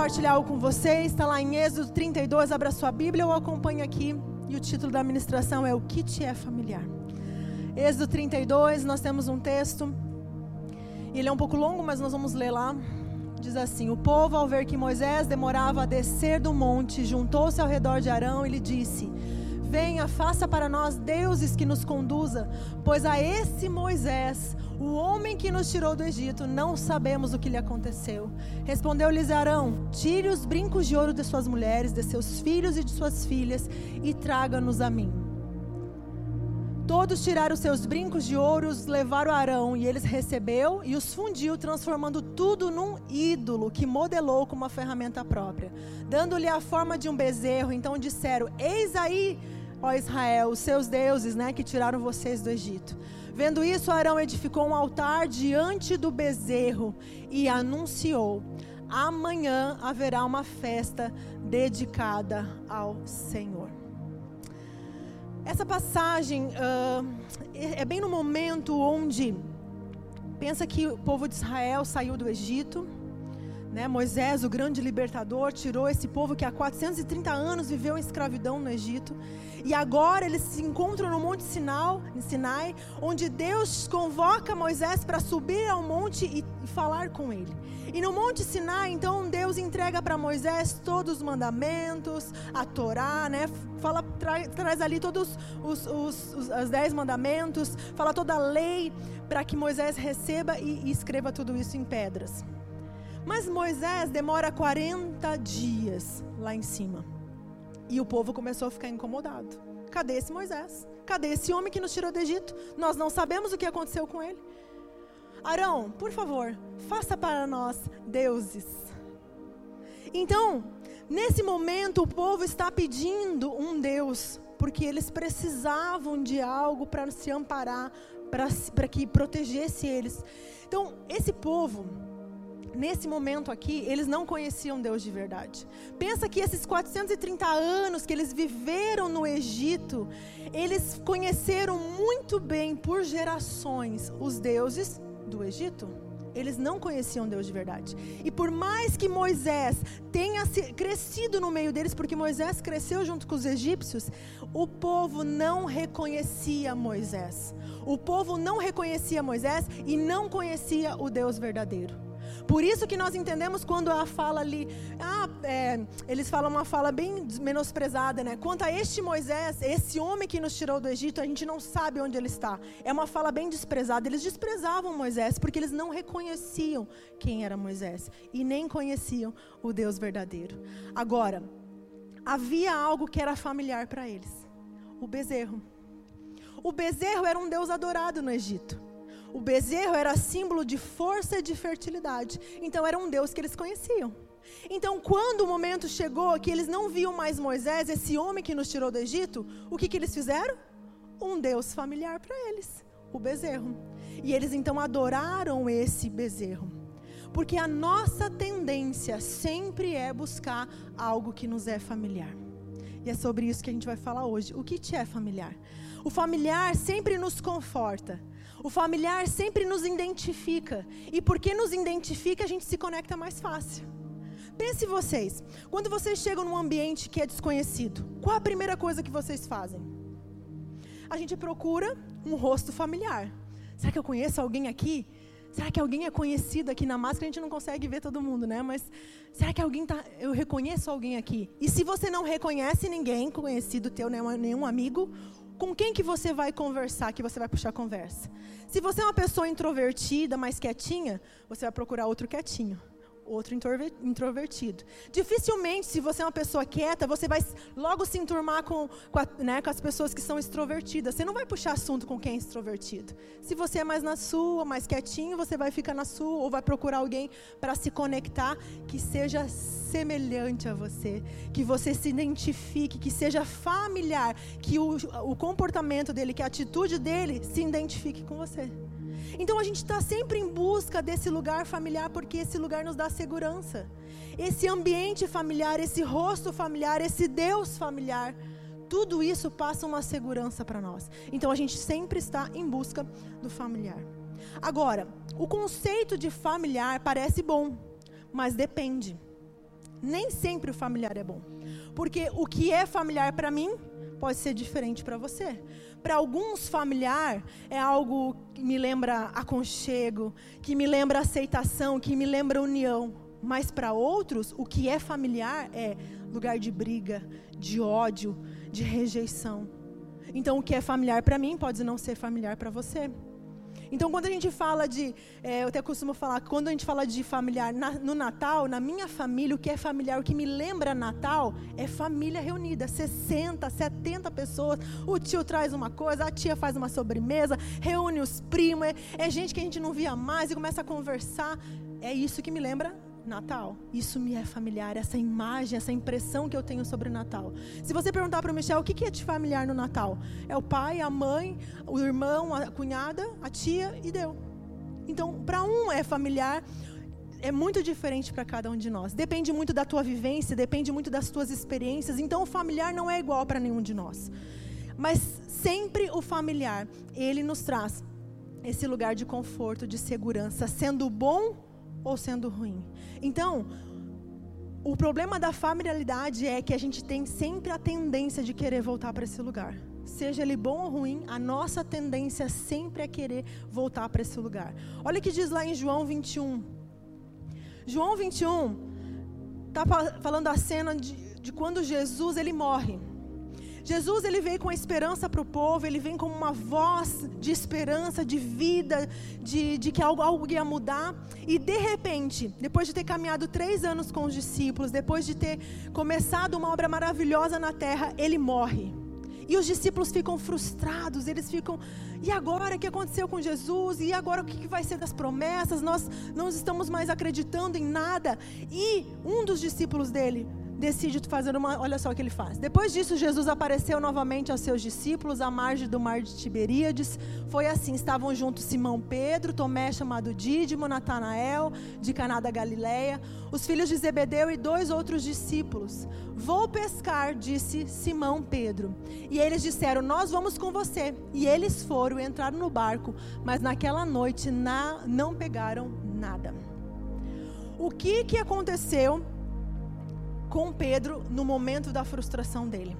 compartilhar algo com vocês. Está lá em Êxodo 32. Abra sua Bíblia ou acompanhe aqui. E o título da ministração é O que te é familiar. Êxodo 32, nós temos um texto. Ele é um pouco longo, mas nós vamos ler lá. Diz assim: O povo, ao ver que Moisés demorava a descer do monte, juntou-se ao redor de Arão e lhe disse: Venha, faça para nós deuses que nos conduza, pois a esse Moisés, o homem que nos tirou do Egito, não sabemos o que lhe aconteceu. Respondeu-lhes Arão: Tire os brincos de ouro de suas mulheres, de seus filhos e de suas filhas, e traga-nos a mim. Todos tiraram seus brincos de ouro, os levaram a Arão, e eles recebeu e os fundiu, transformando tudo num ídolo que modelou com uma ferramenta própria, dando-lhe a forma de um bezerro. Então disseram: Eis aí ó Israel, os seus deuses, né, que tiraram vocês do Egito. Vendo isso, Arão edificou um altar diante do bezerro e anunciou: amanhã haverá uma festa dedicada ao Senhor. Essa passagem uh, é bem no momento onde pensa que o povo de Israel saiu do Egito. Né? Moisés, o grande libertador, tirou esse povo que há 430 anos viveu em escravidão no Egito. E agora eles se encontram no Monte Sinai, Sinai onde Deus convoca Moisés para subir ao monte e, falar com ele. E no Monte Sinai, então, Deus entrega para Moisés todos os mandamentos, a Torá, né? Fala, tra, traz ali todos os, os, os, os dez mandamentos, fala toda a lei para que Moisés receba e, e escreva tudo isso em pedras. Mas Moisés demora 40 dias lá em cima. E o povo começou a ficar incomodado. Cadê esse Moisés? Cadê esse homem que nos tirou do Egito? Nós não sabemos o que aconteceu com ele. Arão, por favor, faça para nós deuses. Então, nesse momento, o povo está pedindo um Deus, porque eles precisavam de algo para se amparar, para que protegesse eles. Então, esse povo, nesse momento aqui, eles não conheciam Deus de verdade. Pensa que esses 430 anos que eles viveram no Egito, eles conheceram muito bem por gerações os deuses do Egito. Eles não conheciam Deus de verdade. E por mais que Moisés tenha crescido no meio deles, porque Moisés cresceu junto com os egípcios, o povo não reconhecia Moisés. O povo não reconhecia Moisés e não conhecia o Deus verdadeiro. Por isso que nós entendemos quando a fala ali, ah, é, eles falam uma fala bem menosprezada, né? Quanto a este Moisés, esse homem que nos tirou do Egito, a gente não sabe onde ele está. É uma fala bem desprezada. Eles desprezavam Moisés porque eles não reconheciam quem era Moisés e nem conheciam o Deus verdadeiro. Agora, havia algo que era familiar para eles: o bezerro. O bezerro era um Deus adorado no Egito. O bezerro era símbolo de força e de fertilidade. Então era um Deus que eles conheciam. Então, quando o momento chegou que eles não viam mais Moisés, esse homem que nos tirou do Egito, o que, que eles fizeram? Um Deus familiar para eles, o bezerro. E eles então adoraram esse bezerro. Porque a nossa tendência sempre é buscar algo que nos é familiar. E é sobre isso que a gente vai falar hoje. O que te é familiar? O familiar sempre nos conforta. O familiar sempre nos identifica. E porque nos identifica, a gente se conecta mais fácil. Pense vocês, quando vocês chegam num ambiente que é desconhecido, qual a primeira coisa que vocês fazem? A gente procura um rosto familiar. Será que eu conheço alguém aqui? Será que alguém é conhecido aqui na máscara? A gente não consegue ver todo mundo, né? Mas será que alguém tá? Eu reconheço alguém aqui. E se você não reconhece ninguém conhecido teu, né? nenhum amigo, com quem que você vai conversar, que você vai puxar conversa? Se você é uma pessoa introvertida, mais quietinha, você vai procurar outro quietinho outro introvertido. Dificilmente, se você é uma pessoa quieta, você vai logo se enturmar com, com, a, né, com, as pessoas que são extrovertidas. Você não vai puxar assunto com quem é extrovertido. Se você é mais na sua, mais quietinho, você vai ficar na sua ou vai procurar alguém para se conectar que seja semelhante a você, que você se identifique, que seja familiar, que o, o comportamento dele, que a atitude dele se identifique com você. Então a gente está sempre em busca desse lugar familiar, porque esse lugar nos dá segurança. Esse ambiente familiar, esse rosto familiar, esse Deus familiar, tudo isso passa uma segurança para nós. Então a gente sempre está em busca do familiar. Agora, o conceito de familiar parece bom, mas depende. Nem sempre o familiar é bom. Porque o que é familiar para mim pode ser diferente para você. Para alguns, familiar é algo que me lembra aconchego, que me lembra aceitação, que me lembra união. Mas para outros, o que é familiar é lugar de briga, de ódio, de rejeição. Então, o que é familiar para mim pode não ser familiar para você. Então, quando a gente fala de, é, eu até costumo falar, quando a gente fala de familiar na, no Natal, na minha família, o que é familiar, o que me lembra Natal, é família reunida, 60, 70 pessoas. O tio traz uma coisa, a tia faz uma sobremesa, reúne os primos, é, é gente que a gente não via mais e começa a conversar. É isso que me lembra Natal. Isso me é familiar, essa imagem, essa impressão que eu tenho sobre o Natal. Se você perguntar para o Michel o que é de familiar no Natal, é o pai, a mãe, o irmão, a cunhada, a tia e deu. Então, para um é familiar, é muito diferente para cada um de nós. Depende muito da tua vivência, depende muito das tuas experiências. Então, o familiar não é igual para nenhum de nós. Mas sempre o familiar, ele nos traz esse lugar de conforto, de segurança, sendo bom ou sendo ruim. Então, o problema da familiaridade é que a gente tem sempre a tendência de querer voltar para esse lugar. Seja ele bom ou ruim, a nossa tendência sempre é querer voltar para esse lugar. Olha o que diz lá em João 21. João 21 está falando a cena de, de quando Jesus ele morre. Jesus ele veio com esperança para o povo, ele vem como uma voz de esperança, de vida, de, de que algo, algo ia mudar. E de repente, depois de ter caminhado três anos com os discípulos, depois de ter começado uma obra maravilhosa na terra, ele morre. E os discípulos ficam frustrados, eles ficam, e agora o que aconteceu com Jesus? E agora o que vai ser das promessas? Nós não estamos mais acreditando em nada. E um dos discípulos dele decide fazer uma. Olha só o que ele faz. Depois disso, Jesus apareceu novamente aos seus discípulos à margem do mar de Tiberíades. Foi assim: estavam juntos Simão Pedro, Tomé, chamado Dídimo, Natanael, de Caná da Galileia, os filhos de Zebedeu e dois outros discípulos. Vou pescar, disse Simão Pedro. E eles disseram: Nós vamos com você. E eles foram, entraram no barco, mas naquela noite na, não pegaram nada. O que, que aconteceu com Pedro no momento da frustração dele.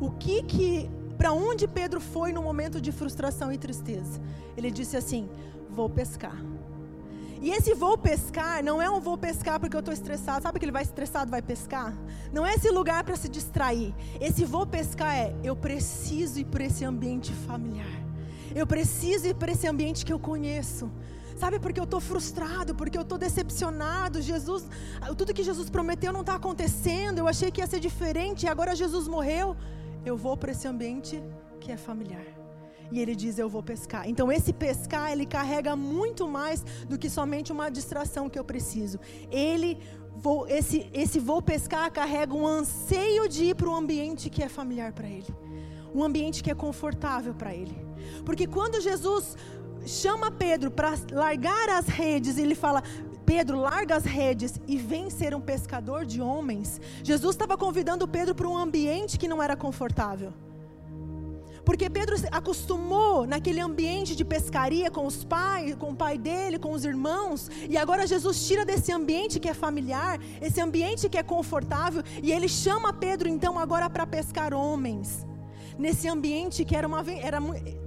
O que que para onde Pedro foi no momento de frustração e tristeza? Ele disse assim: "Vou pescar". E esse vou pescar não é um vou pescar porque eu estou estressado. Sabe que ele vai estressado, vai pescar? Não é esse lugar para se distrair. Esse vou pescar é eu preciso ir para esse ambiente familiar. Eu preciso ir para esse ambiente que eu conheço. Sabe, porque eu estou frustrado, porque eu estou decepcionado. Jesus, tudo que Jesus prometeu não está acontecendo. Eu achei que ia ser diferente e agora Jesus morreu. Eu vou para esse ambiente que é familiar. E ele diz: Eu vou pescar. Então, esse pescar, ele carrega muito mais do que somente uma distração que eu preciso. Ele, vou, esse, esse vou pescar carrega um anseio de ir para um ambiente que é familiar para ele. Um ambiente que é confortável para ele. Porque quando Jesus chama Pedro para largar as redes e ele fala: Pedro, larga as redes e vem ser um pescador de homens. Jesus estava convidando Pedro para um ambiente que não era confortável. Porque Pedro acostumou naquele ambiente de pescaria com os pais, com o pai dele, com os irmãos, e agora Jesus tira desse ambiente que é familiar, esse ambiente que é confortável, e ele chama Pedro então agora para pescar homens nesse ambiente que era uma. Era,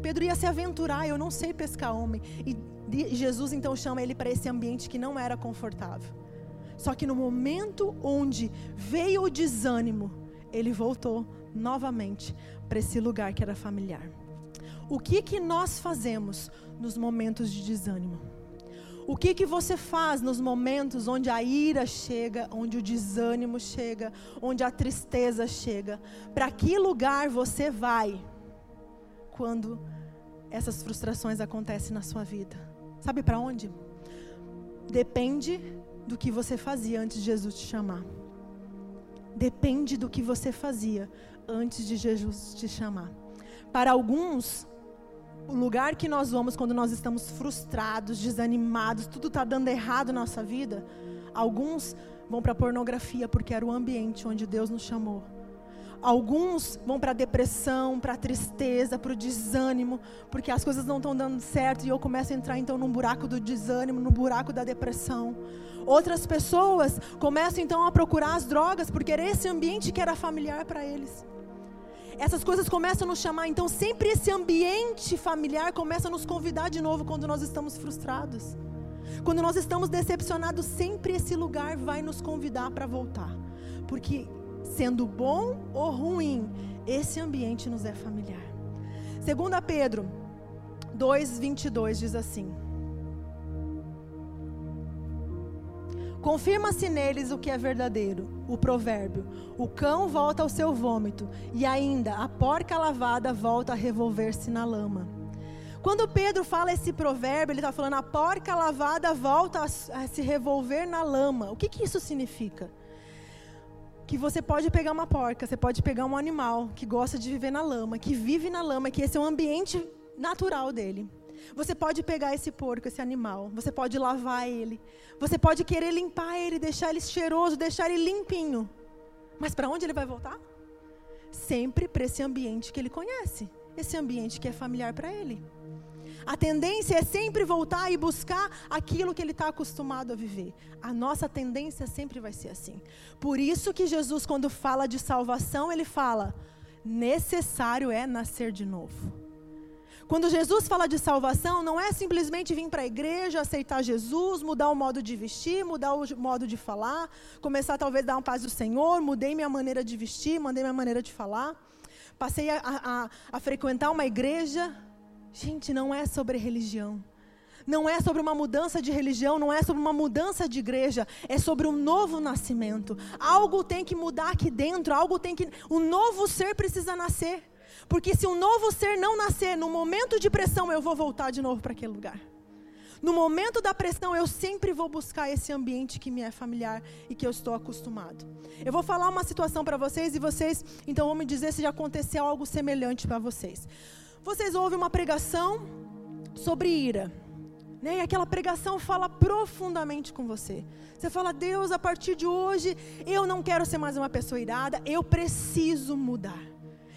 Pedro ia se aventurar, eu não sei pescar homem. E Jesus então chama ele para esse ambiente que não era confortável. Só que no momento onde veio o desânimo, ele voltou novamente para esse lugar que era familiar. O que que nós fazemos nos momentos de desânimo? O que que você faz nos momentos onde a ira chega, onde o desânimo chega, onde a tristeza chega? Para que lugar você vai quando essas frustrações acontecem na sua vida? Sabe para onde? Depende do que você fazia antes de Jesus te chamar. Depende do que você fazia antes de Jesus te chamar. Para alguns, o lugar que nós vamos quando nós estamos frustrados, desanimados, tudo está dando errado na nossa vida, alguns vão para a pornografia porque era o ambiente onde Deus nos chamou. Alguns vão para a depressão, para a tristeza, para o desânimo, porque as coisas não estão dando certo e eu começo a entrar então num buraco do desânimo, no buraco da depressão. Outras pessoas começam então a procurar as drogas, porque era esse ambiente que era familiar para eles. Essas coisas começam a nos chamar, então sempre esse ambiente familiar começa a nos convidar de novo quando nós estamos frustrados. Quando nós estamos decepcionados, sempre esse lugar vai nos convidar para voltar. Porque sendo bom ou ruim, esse ambiente nos é familiar. Segunda Pedro 2:22 diz assim: Confirma-se neles o que é verdadeiro, o provérbio: o cão volta ao seu vômito, e ainda a porca lavada volta a revolver-se na lama. Quando Pedro fala esse provérbio, ele está falando a porca lavada volta a, se revolver na lama. O que, que isso significa? que você pode pegar uma porca, você pode pegar um animal que gosta de viver na lama, que vive na lama, que esse é o ambiente natural dele. Você pode pegar esse porco, esse animal, você pode lavar ele, você pode querer limpar ele, deixar ele cheiroso, deixar ele limpinho. Mas para onde ele vai voltar? Sempre para esse ambiente que ele conhece, esse ambiente que é familiar para ele. A tendência é sempre voltar e buscar aquilo que ele está acostumado a viver. A nossa tendência sempre vai ser assim. Por isso que Jesus, quando fala de salvação, ele fala: necessário é nascer de novo. Quando Jesus fala de salvação, não é simplesmente vir para a igreja, aceitar Jesus, mudar o modo de vestir, mudar o modo de falar, começar talvez a dar um paz do Senhor, mudei minha maneira de vestir, mudei minha maneira de falar, passei a, a, a frequentar uma igreja. Gente, não é sobre religião. Não é sobre uma mudança de religião, não é sobre uma mudança de igreja, é sobre um novo nascimento. Algo tem que mudar aqui dentro, algo tem que. Um novo ser precisa nascer. Porque se um novo ser não nascer, no momento de pressão, eu vou voltar de novo para aquele lugar. No momento da pressão, eu sempre vou buscar esse ambiente que me é familiar e que eu estou acostumado. Eu vou falar uma situação para vocês e vocês, então, vão me dizer se já aconteceu algo semelhante para vocês. Vocês ouvem uma pregação sobre ira. Né? E aquela pregação fala profundamente com você. Você fala, Deus, a partir de hoje, eu não quero ser mais uma pessoa irada, eu preciso mudar.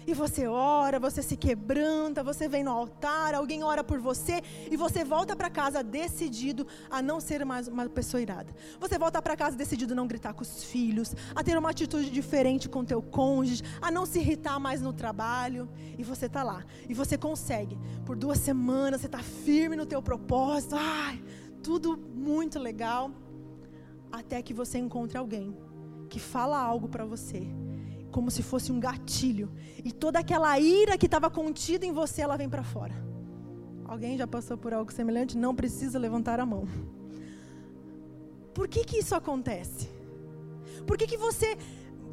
E você ora, você se quebranta, você vem no altar, alguém ora por você e você volta para casa decidido a não ser mais uma pessoa irada. Você volta para casa decidido a não gritar com os filhos, a ter uma atitude diferente com teu cônjuge, a não se irritar mais no trabalho. E você está lá. E você consegue. Por duas semanas você está firme no teu propósito. Ai, tudo muito legal. Até que você encontre alguém que fala algo para você como se fosse um gatilho. E toda aquela ira que estava contida em você, ela vem para fora. Alguém já passou por algo semelhante? Não precisa levantar a mão. Por que que isso acontece? Por que que você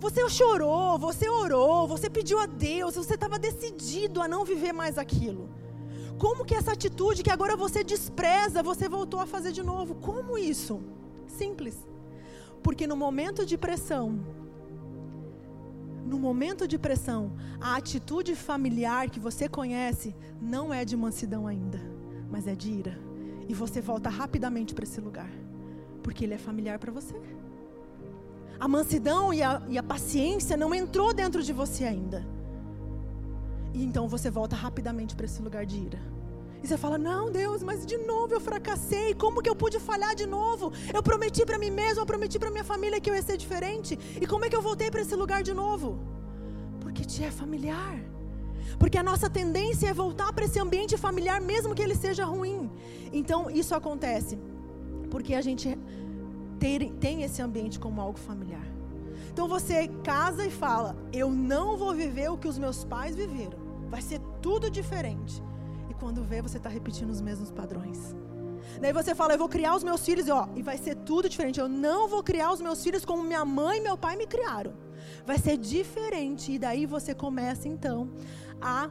você chorou, você orou, você pediu a Deus, você estava decidido a não viver mais aquilo? Como que essa atitude que agora você despreza, você voltou a fazer de novo? Como isso? Simples. Porque no momento de pressão, no momento de pressão, a atitude familiar que você conhece não é de mansidão ainda, mas é de ira. E você volta rapidamente para esse lugar, porque ele é familiar para você. A mansidão e a, e a paciência não entrou dentro de você ainda. E então você volta rapidamente para esse lugar de ira. E você fala: Não, Deus, mas de novo eu fracassei. Como que eu pude falhar de novo? Eu prometi para mim mesmo, eu prometi para minha família que eu ia ser diferente. E como é que eu voltei para esse lugar de novo? Porque te é familiar. Porque a nossa tendência é voltar para esse ambiente familiar, mesmo que ele seja ruim. Então isso acontece porque a gente ter, tem esse ambiente como algo familiar. Então você casa e fala: Eu não vou viver o que os meus pais viveram. Vai ser tudo diferente quando vê, você está repetindo os mesmos padrões. Daí você fala, eu vou criar os meus filhos, ó, e vai ser tudo diferente. Eu não vou criar os meus filhos como minha mãe e meu pai me criaram. Vai ser diferente. E daí você começa então a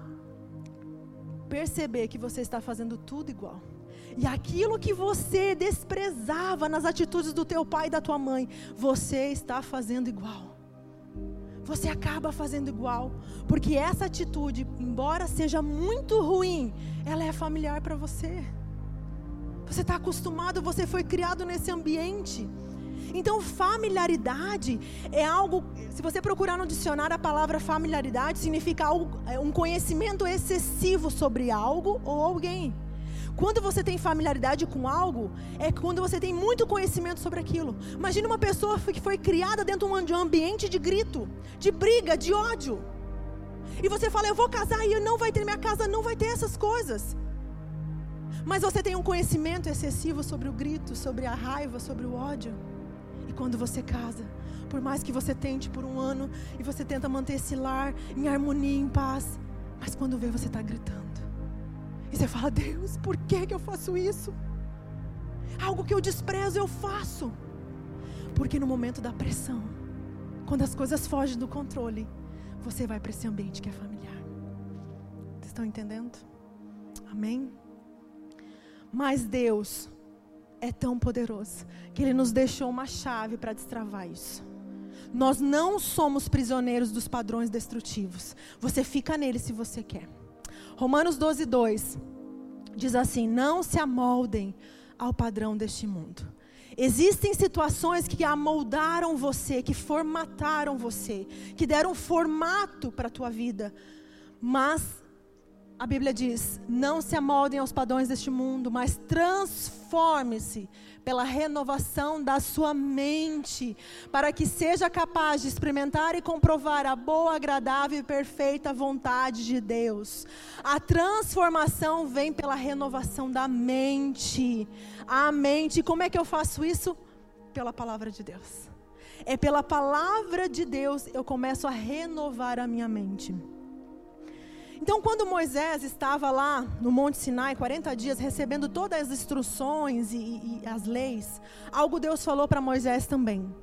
perceber que você está fazendo tudo igual. E aquilo que você desprezava nas atitudes do teu pai e da tua mãe, você está fazendo igual você acaba fazendo igual, porque essa atitude, embora seja muito ruim, ela é familiar para você. Você está acostumado, você foi criado nesse ambiente. Então, familiaridade é algo. Se você procurar no dicionário a palavra familiaridade, significa algo, é um conhecimento excessivo sobre algo ou alguém. Quando você tem familiaridade com algo, é quando você tem muito conhecimento sobre aquilo. Imagina uma pessoa que foi criada dentro de um ambiente de grito, de briga, de ódio. E você fala, eu vou casar e não vai ter minha casa, não vai ter essas coisas. Mas você tem um conhecimento excessivo sobre o grito, sobre a raiva, sobre o ódio. E quando você casa, por mais que você tente por um ano e você tenta manter esse lar em harmonia, em paz, mas quando vê você está gritando. E você fala, Deus, por que, que eu faço isso? Algo que eu desprezo, eu faço. Porque no momento da pressão, quando as coisas fogem do controle, você vai para esse ambiente que é familiar. Vocês estão entendendo? Amém? Mas Deus é tão poderoso que Ele nos deixou uma chave para destravar isso. Nós não somos prisioneiros dos padrões destrutivos. Você fica nele se você quer. Romanos 12, 2 diz assim: Não se amoldem ao padrão deste mundo. Existem situações que amoldaram você, que formataram você, que deram formato para a tua vida, mas a Bíblia diz: não se amoldem aos padrões deste mundo, mas transforme-se pela renovação da sua mente, para que seja capaz de experimentar e comprovar a boa, agradável e perfeita vontade de Deus. A transformação vem pela renovação da mente. A mente, como é que eu faço isso? Pela palavra de Deus. É pela palavra de Deus eu começo a renovar a minha mente. Então, quando Moisés estava lá no Monte Sinai, 40 dias, recebendo todas as instruções e, e as leis, algo Deus falou para Moisés também.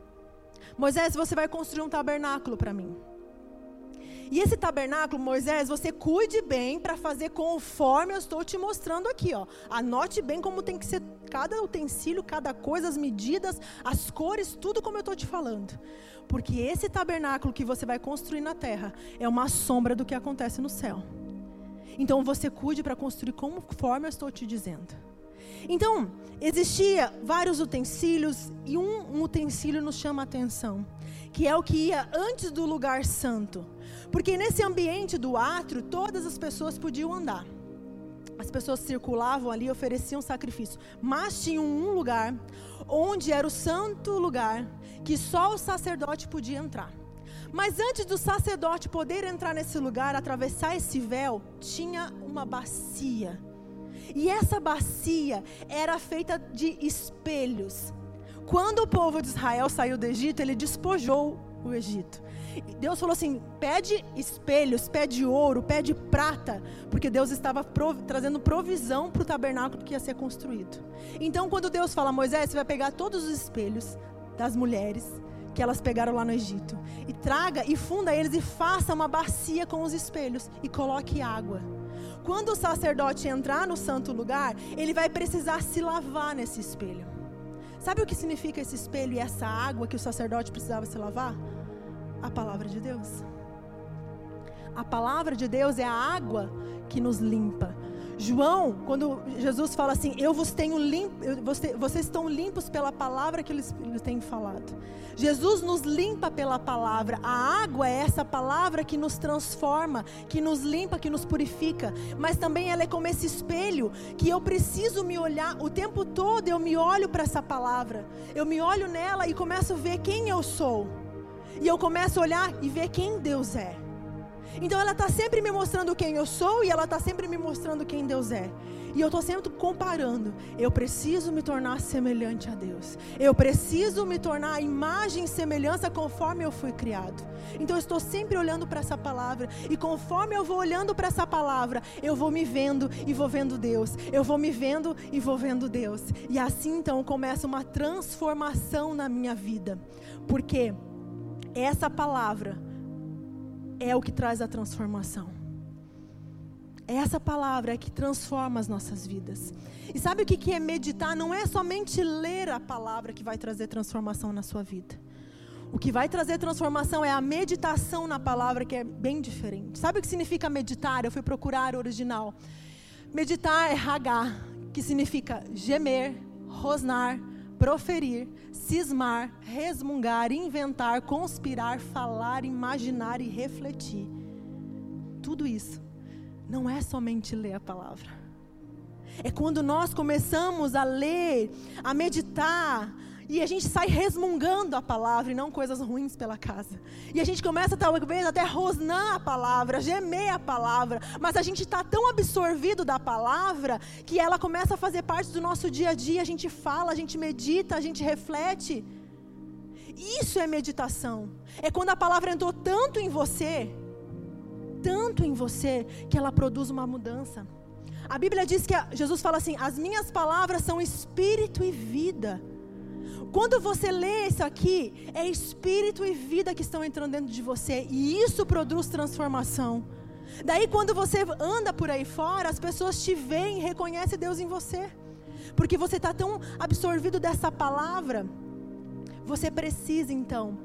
Moisés, você vai construir um tabernáculo para mim. E esse tabernáculo, Moisés, você cuide bem para fazer conforme eu estou te mostrando aqui, ó. Anote bem como tem que ser cada utensílio, cada coisa, as medidas, as cores, tudo como eu estou te falando. Porque esse tabernáculo que você vai construir na terra é uma sombra do que acontece no céu. Então você cuide para construir conforme eu estou te dizendo. Então, existia vários utensílios e um, um utensílio nos chama a atenção, que é o que ia antes do lugar santo. Porque nesse ambiente do átrio, todas as pessoas podiam andar. As pessoas circulavam ali, ofereciam sacrifício. Mas tinha um lugar onde era o santo lugar, que só o sacerdote podia entrar. Mas antes do sacerdote poder entrar nesse lugar, atravessar esse véu, tinha uma bacia. E essa bacia era feita de espelhos. Quando o povo de Israel saiu do Egito, ele despojou o Egito. Deus falou assim: pede espelhos, pede ouro, pede prata, porque Deus estava prov trazendo provisão para o tabernáculo que ia ser construído. Então, quando Deus fala, Moisés, você vai pegar todos os espelhos das mulheres que elas pegaram lá no Egito e traga e funda eles e faça uma bacia com os espelhos e coloque água. Quando o sacerdote entrar no santo lugar, ele vai precisar se lavar nesse espelho. Sabe o que significa esse espelho e essa água que o sacerdote precisava se lavar? A palavra de Deus. A palavra de Deus é a água que nos limpa. João, quando Jesus fala assim, eu vos tenho limpo, vocês estão limpos pela palavra que eles, têm falado. Jesus nos limpa pela palavra. A água é essa palavra que nos transforma, que nos limpa, que nos purifica. Mas também ela é como esse espelho que eu preciso me olhar o tempo todo. Eu me olho para essa palavra. Eu me olho nela e começo a ver quem eu sou. E eu começo a olhar e ver quem Deus é. Então ela está sempre me mostrando quem eu sou e ela está sempre me mostrando quem Deus é. E eu estou sempre comparando. Eu preciso me tornar semelhante a Deus. Eu preciso me tornar a imagem e semelhança conforme eu fui criado. Então eu estou sempre olhando para essa palavra. E conforme eu vou olhando para essa palavra, eu vou me vendo e vou vendo Deus. Eu vou me vendo e vou vendo Deus. E assim então começa uma transformação na minha vida. Porque essa palavra é o que traz a transformação. Essa palavra é que transforma as nossas vidas. E sabe o que é meditar? Não é somente ler a palavra que vai trazer transformação na sua vida. O que vai trazer transformação é a meditação na palavra, que é bem diferente. Sabe o que significa meditar? Eu fui procurar o original. Meditar é ragar, que significa gemer, rosnar, proferir, cismar, resmungar, inventar, conspirar, falar, imaginar e refletir. Tudo isso não é somente ler a palavra. É quando nós começamos a ler, a meditar, e a gente sai resmungando a palavra e não coisas ruins pela casa. E a gente começa talvez até rosnar a palavra, gemer a palavra, mas a gente está tão absorvido da palavra que ela começa a fazer parte do nosso dia a dia. A gente fala, a gente medita, a gente reflete. Isso é meditação. É quando a palavra entrou tanto em você, tanto em você, que ela produz uma mudança. A Bíblia diz que Jesus fala assim: as minhas palavras são espírito e vida. Quando você lê isso aqui, é espírito e vida que estão entrando dentro de você, e isso produz transformação. Daí, quando você anda por aí fora, as pessoas te veem e reconhecem Deus em você, porque você está tão absorvido dessa palavra. Você precisa então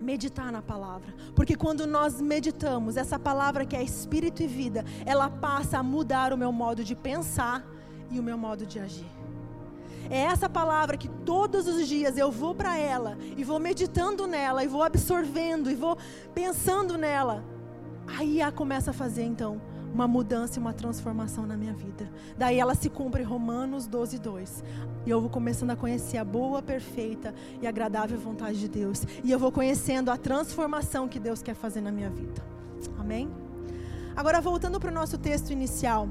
meditar na palavra, porque quando nós meditamos, essa palavra que é espírito e vida, ela passa a mudar o meu modo de pensar e o meu modo de agir. É essa palavra que todos os dias eu vou para ela e vou meditando nela e vou absorvendo e vou pensando nela. Aí ela começa a fazer então uma mudança e uma transformação na minha vida. Daí ela se cumpre Romanos 12, 2. E eu vou começando a conhecer a boa, perfeita e agradável vontade de Deus. E eu vou conhecendo a transformação que Deus quer fazer na minha vida. Amém? Agora voltando para o nosso texto inicial.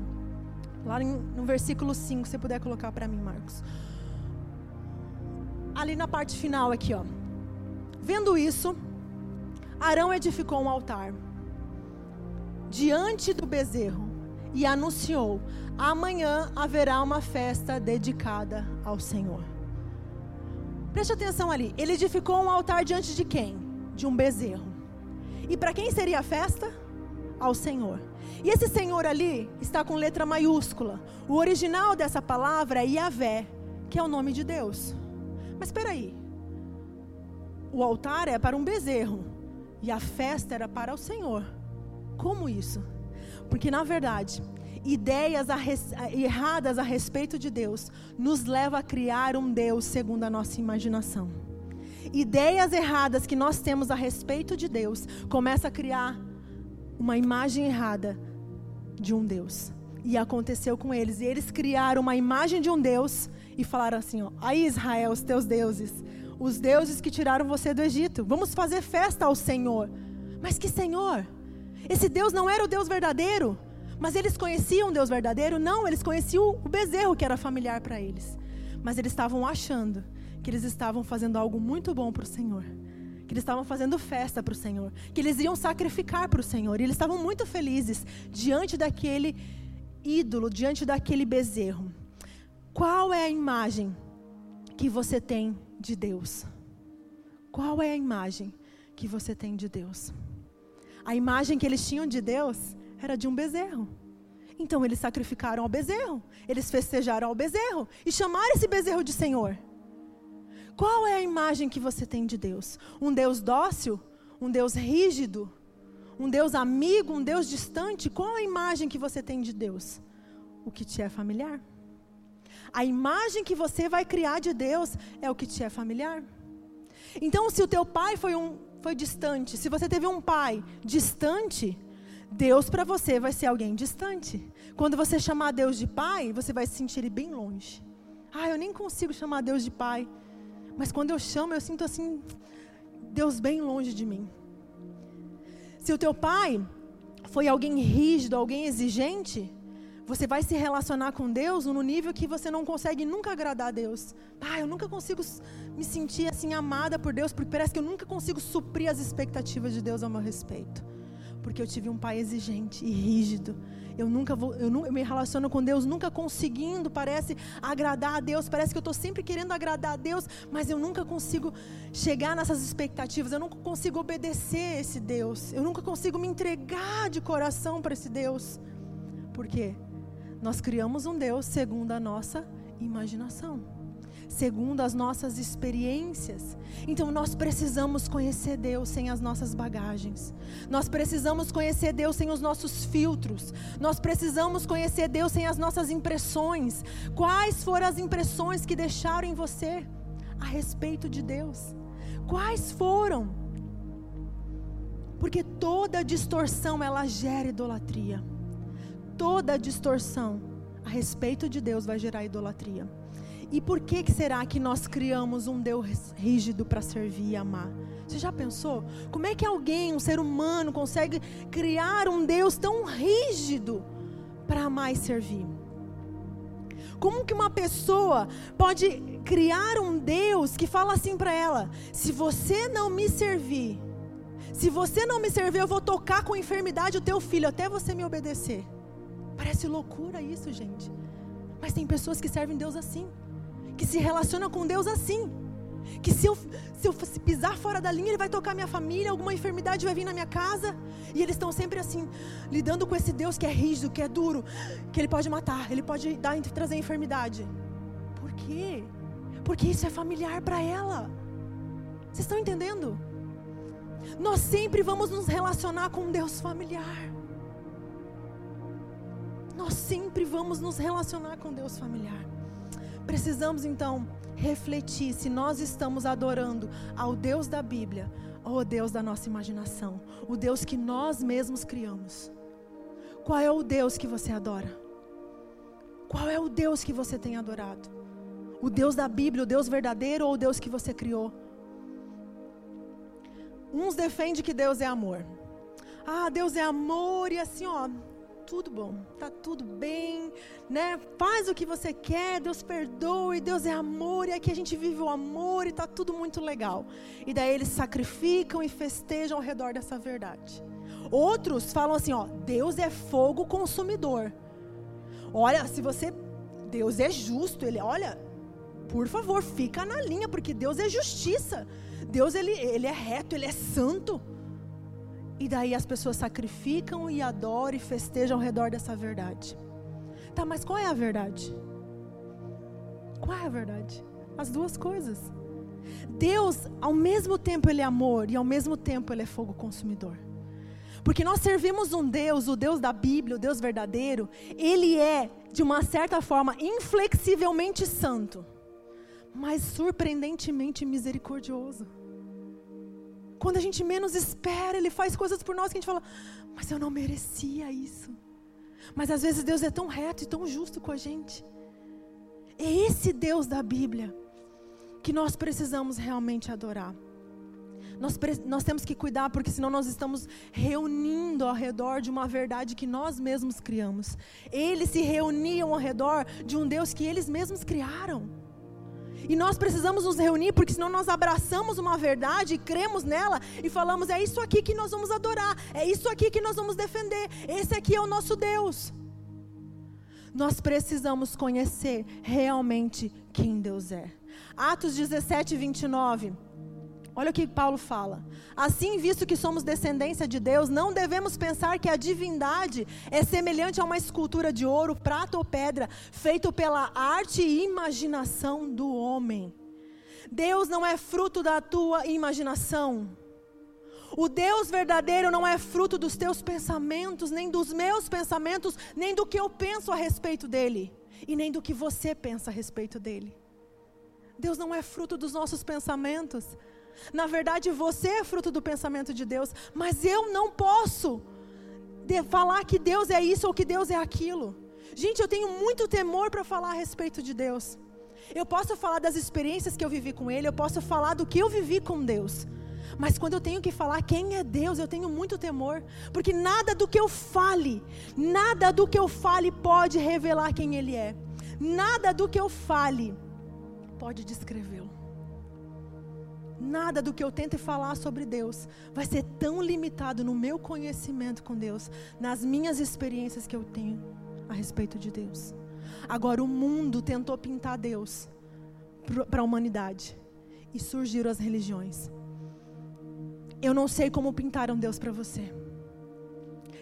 Lá no versículo 5, se puder colocar para mim, Marcos ali na parte final aqui, ó. Vendo isso, Arão edificou um altar diante do bezerro e anunciou: amanhã haverá uma festa dedicada ao Senhor. Preste atenção ali. Ele edificou um altar diante de quem? De um bezerro. E para quem seria a festa? Ao Senhor. E esse Senhor ali está com letra maiúscula. O original dessa palavra é Yahvé, que é o nome de Deus. Mas espera aí. O altar é para um bezerro e a festa era para o Senhor. Como isso? Porque na verdade, ideias a res, erradas a respeito de Deus nos leva a criar um Deus segundo a nossa imaginação. Ideias erradas que nós temos a respeito de Deus começa a criar uma imagem errada de um Deus. E aconteceu com eles. E eles criaram uma imagem de um Deus e falaram assim: ó, aí Israel, os teus deuses, os deuses que tiraram você do Egito, vamos fazer festa ao Senhor. Mas que Senhor? Esse Deus não era o Deus verdadeiro? Mas eles conheciam o Deus verdadeiro? Não, eles conheciam o bezerro que era familiar para eles. Mas eles estavam achando que eles estavam fazendo algo muito bom para o Senhor. Que eles estavam fazendo festa para o Senhor. Que eles iam sacrificar para o Senhor. E eles estavam muito felizes diante daquele ídolo, diante daquele bezerro. Qual é a imagem que você tem de Deus? Qual é a imagem que você tem de Deus? A imagem que eles tinham de Deus era de um bezerro. Então eles sacrificaram ao bezerro, eles festejaram ao bezerro e chamaram esse bezerro de Senhor. Qual é a imagem que você tem de Deus? Um Deus dócil? Um Deus rígido? Um Deus amigo? Um Deus distante? Qual a imagem que você tem de Deus? O que te é familiar? A imagem que você vai criar de Deus é o que te é familiar. Então, se o teu pai foi um foi distante, se você teve um pai distante, Deus para você vai ser alguém distante. Quando você chamar Deus de pai, você vai se sentir bem longe. Ah, eu nem consigo chamar Deus de pai. Mas quando eu chamo, eu sinto assim, Deus bem longe de mim. Se o teu pai foi alguém rígido, alguém exigente, você vai se relacionar com Deus no nível que você não consegue nunca agradar a Deus. Ah, eu nunca consigo me sentir assim amada por Deus, porque parece que eu nunca consigo suprir as expectativas de Deus ao meu respeito. Porque eu tive um pai exigente e rígido. Eu nunca vou, eu, eu me relaciono com Deus nunca conseguindo, parece agradar a Deus, parece que eu estou sempre querendo agradar a Deus, mas eu nunca consigo chegar nessas expectativas, eu nunca consigo obedecer esse Deus, eu nunca consigo me entregar de coração para esse Deus. Por quê? Nós criamos um Deus segundo a nossa imaginação. Segundo as nossas experiências. Então nós precisamos conhecer Deus sem as nossas bagagens. Nós precisamos conhecer Deus sem os nossos filtros. Nós precisamos conhecer Deus sem as nossas impressões. Quais foram as impressões que deixaram em você a respeito de Deus? Quais foram? Porque toda distorção ela gera idolatria. Toda distorção a respeito de Deus vai gerar idolatria. E por que, que será que nós criamos um Deus rígido para servir e amar? Você já pensou? Como é que alguém, um ser humano, consegue criar um Deus tão rígido para amar e servir? Como que uma pessoa pode criar um Deus que fala assim para ela: se você não me servir, se você não me servir, eu vou tocar com enfermidade o teu filho até você me obedecer. Parece loucura isso, gente. Mas tem pessoas que servem Deus assim que se relaciona com Deus assim. Que se eu, se eu pisar fora da linha, Ele vai tocar minha família, alguma enfermidade vai vir na minha casa. E eles estão sempre assim, lidando com esse Deus que é rígido, que é duro, que Ele pode matar, Ele pode dar, trazer enfermidade. Por quê? Porque isso é familiar para ela. Vocês estão entendendo? Nós sempre vamos nos relacionar com um Deus familiar. Nós sempre vamos nos relacionar com Deus familiar. Precisamos então refletir se nós estamos adorando ao Deus da Bíblia ou ao Deus da nossa imaginação, o Deus que nós mesmos criamos. Qual é o Deus que você adora? Qual é o Deus que você tem adorado? O Deus da Bíblia, o Deus verdadeiro ou o Deus que você criou? Uns defendem que Deus é amor. Ah, Deus é amor e assim, ó, tudo bom, tá tudo bem, né? Faz o que você quer, Deus perdoe, Deus é amor, e aqui a gente vive o amor e tá tudo muito legal. E daí eles sacrificam e festejam ao redor dessa verdade. Outros falam assim, ó, Deus é fogo consumidor. Olha, se você Deus é justo, ele, olha, por favor, fica na linha, porque Deus é justiça. Deus ele, ele é reto, ele é santo. E daí as pessoas sacrificam e adoram e festejam ao redor dessa verdade. Tá, mas qual é a verdade? Qual é a verdade? As duas coisas. Deus, ao mesmo tempo, Ele é amor e ao mesmo tempo Ele é fogo consumidor. Porque nós servimos um Deus, o Deus da Bíblia, o Deus verdadeiro, Ele é, de uma certa forma, inflexivelmente santo, mas surpreendentemente misericordioso. Quando a gente menos espera, Ele faz coisas por nós que a gente fala, mas eu não merecia isso. Mas às vezes Deus é tão reto e tão justo com a gente. É esse Deus da Bíblia que nós precisamos realmente adorar. Nós, nós temos que cuidar, porque senão nós estamos reunindo ao redor de uma verdade que nós mesmos criamos. Eles se reuniam ao redor de um Deus que eles mesmos criaram. E nós precisamos nos reunir, porque senão nós abraçamos uma verdade, cremos nela e falamos: é isso aqui que nós vamos adorar, é isso aqui que nós vamos defender, esse aqui é o nosso Deus. Nós precisamos conhecer realmente quem Deus é. Atos 17, 29. Olha o que Paulo fala. Assim, visto que somos descendência de Deus, não devemos pensar que a divindade é semelhante a uma escultura de ouro, prata ou pedra, feito pela arte e imaginação do homem. Deus não é fruto da tua imaginação. O Deus verdadeiro não é fruto dos teus pensamentos, nem dos meus pensamentos, nem do que eu penso a respeito dele, e nem do que você pensa a respeito dele. Deus não é fruto dos nossos pensamentos. Na verdade, você é fruto do pensamento de Deus, mas eu não posso falar que Deus é isso ou que Deus é aquilo. Gente, eu tenho muito temor para falar a respeito de Deus. Eu posso falar das experiências que eu vivi com Ele, eu posso falar do que eu vivi com Deus. Mas quando eu tenho que falar quem é Deus, eu tenho muito temor, porque nada do que eu fale, nada do que eu fale pode revelar quem Ele é. Nada do que eu fale pode descrevê-lo. Nada do que eu tente falar sobre Deus vai ser tão limitado no meu conhecimento com Deus, nas minhas experiências que eu tenho a respeito de Deus. Agora, o mundo tentou pintar Deus para a humanidade e surgiram as religiões. Eu não sei como pintaram Deus para você.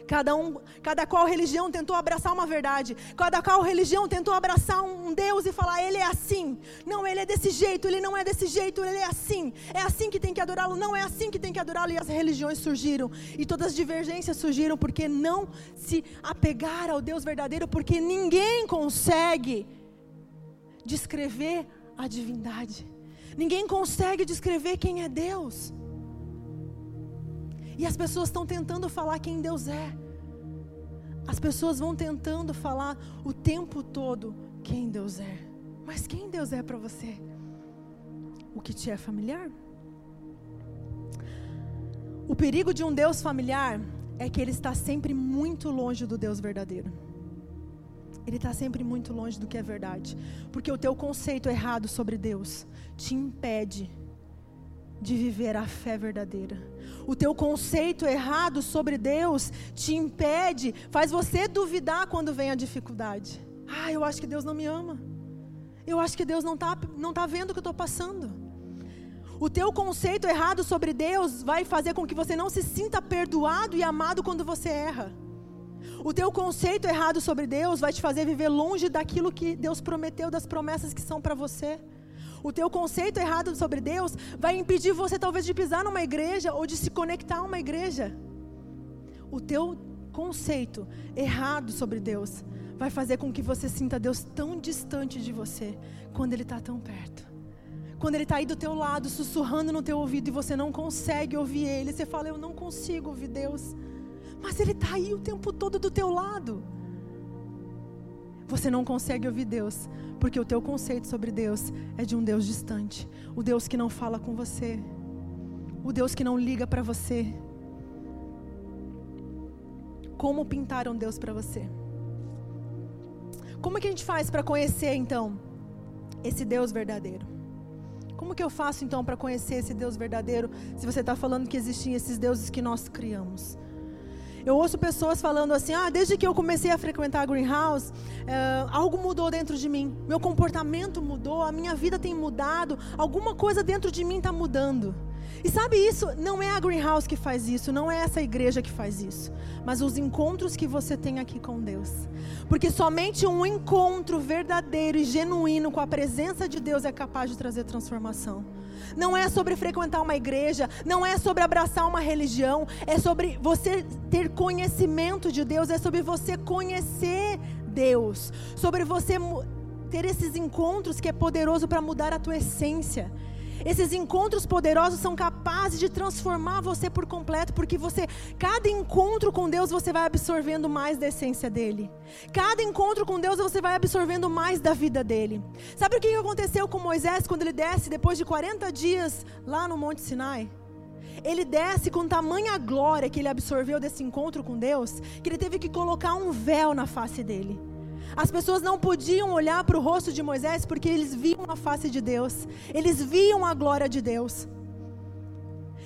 Cada, um, cada qual religião tentou abraçar uma verdade. Cada qual religião tentou abraçar um Deus e falar, ele é assim. Não, ele é desse jeito, ele não é desse jeito, ele é assim. É assim que tem que adorá-lo, não é assim que tem que adorá-lo. E as religiões surgiram. E todas as divergências surgiram porque não se apegaram ao Deus verdadeiro, porque ninguém consegue descrever a divindade. Ninguém consegue descrever quem é Deus. E as pessoas estão tentando falar quem Deus é. As pessoas vão tentando falar o tempo todo quem Deus é. Mas quem Deus é para você? O que te é familiar? O perigo de um Deus familiar é que ele está sempre muito longe do Deus verdadeiro. Ele está sempre muito longe do que é verdade. Porque o teu conceito errado sobre Deus te impede de viver a fé verdadeira. O teu conceito errado sobre Deus te impede, faz você duvidar quando vem a dificuldade. Ah, eu acho que Deus não me ama. Eu acho que Deus não está não tá vendo o que eu estou passando. O teu conceito errado sobre Deus vai fazer com que você não se sinta perdoado e amado quando você erra. O teu conceito errado sobre Deus vai te fazer viver longe daquilo que Deus prometeu, das promessas que são para você o teu conceito errado sobre Deus vai impedir você talvez de pisar numa igreja ou de se conectar a uma igreja. O teu conceito errado sobre Deus vai fazer com que você sinta Deus tão distante de você quando Ele está tão perto. Quando Ele está aí do teu lado, sussurrando no teu ouvido e você não consegue ouvir Ele, você fala, eu não consigo ouvir Deus. Mas Ele está aí o tempo todo do teu lado. Você não consegue ouvir Deus, porque o teu conceito sobre Deus é de um Deus distante, o Deus que não fala com você, o Deus que não liga para você. Como pintar um Deus para você? Como que a gente faz para conhecer então esse Deus verdadeiro? Como que eu faço então para conhecer esse Deus verdadeiro, se você está falando que existem esses deuses que nós criamos? Eu ouço pessoas falando assim: ah, desde que eu comecei a frequentar a Greenhouse, é, algo mudou dentro de mim. Meu comportamento mudou, a minha vida tem mudado, alguma coisa dentro de mim está mudando. E sabe isso? Não é a Greenhouse que faz isso, não é essa igreja que faz isso, mas os encontros que você tem aqui com Deus. Porque somente um encontro verdadeiro e genuíno com a presença de Deus é capaz de trazer transformação não é sobre frequentar uma igreja, não é sobre abraçar uma religião, é sobre você ter conhecimento de Deus, é sobre você conhecer Deus, sobre você ter esses encontros que é poderoso para mudar a tua essência. Esses encontros poderosos são capazes de transformar você por completo, porque você, cada encontro com Deus, você vai absorvendo mais da essência dele. Cada encontro com Deus, você vai absorvendo mais da vida dele. Sabe o que aconteceu com Moisés quando ele desce depois de 40 dias lá no Monte Sinai? Ele desce com tamanha glória que ele absorveu desse encontro com Deus, que ele teve que colocar um véu na face dele. As pessoas não podiam olhar para o rosto de Moisés porque eles viam a face de Deus, eles viam a glória de Deus.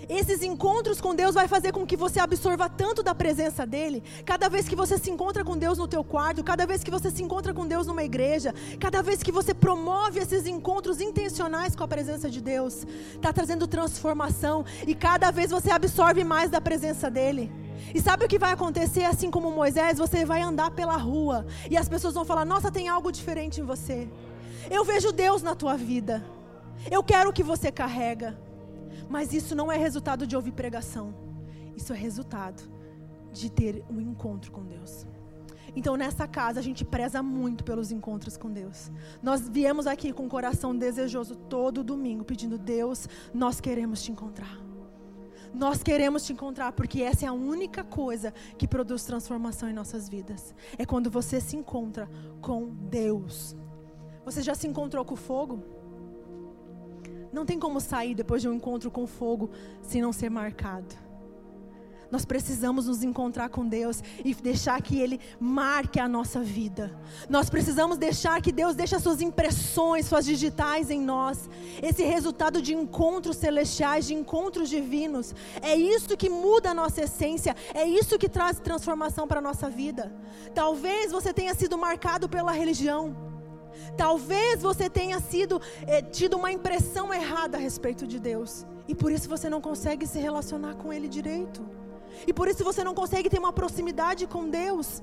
Esses encontros com Deus vai fazer com que você absorva tanto da presença dele. Cada vez que você se encontra com Deus no teu quarto, cada vez que você se encontra com Deus numa igreja, cada vez que você promove esses encontros intencionais com a presença de Deus, está trazendo transformação e cada vez você absorve mais da presença dele. E sabe o que vai acontecer? Assim como Moisés, você vai andar pela rua e as pessoas vão falar: Nossa, tem algo diferente em você. Eu vejo Deus na tua vida. Eu quero o que você carrega. Mas isso não é resultado de ouvir pregação. Isso é resultado de ter um encontro com Deus. Então, nessa casa, a gente preza muito pelos encontros com Deus. Nós viemos aqui com o coração desejoso todo domingo, pedindo: Deus, nós queremos te encontrar. Nós queremos te encontrar porque essa é a única coisa que produz transformação em nossas vidas. É quando você se encontra com Deus. Você já se encontrou com o fogo? Não tem como sair depois de um encontro com fogo se não ser marcado. Nós precisamos nos encontrar com Deus e deixar que Ele marque a nossa vida. Nós precisamos deixar que Deus deixe as suas impressões, suas digitais em nós. Esse resultado de encontros celestiais, de encontros divinos. É isso que muda a nossa essência. É isso que traz transformação para a nossa vida. Talvez você tenha sido marcado pela religião. Talvez você tenha sido eh, tido uma impressão errada a respeito de Deus. E por isso você não consegue se relacionar com Ele direito. E por isso você não consegue ter uma proximidade com Deus.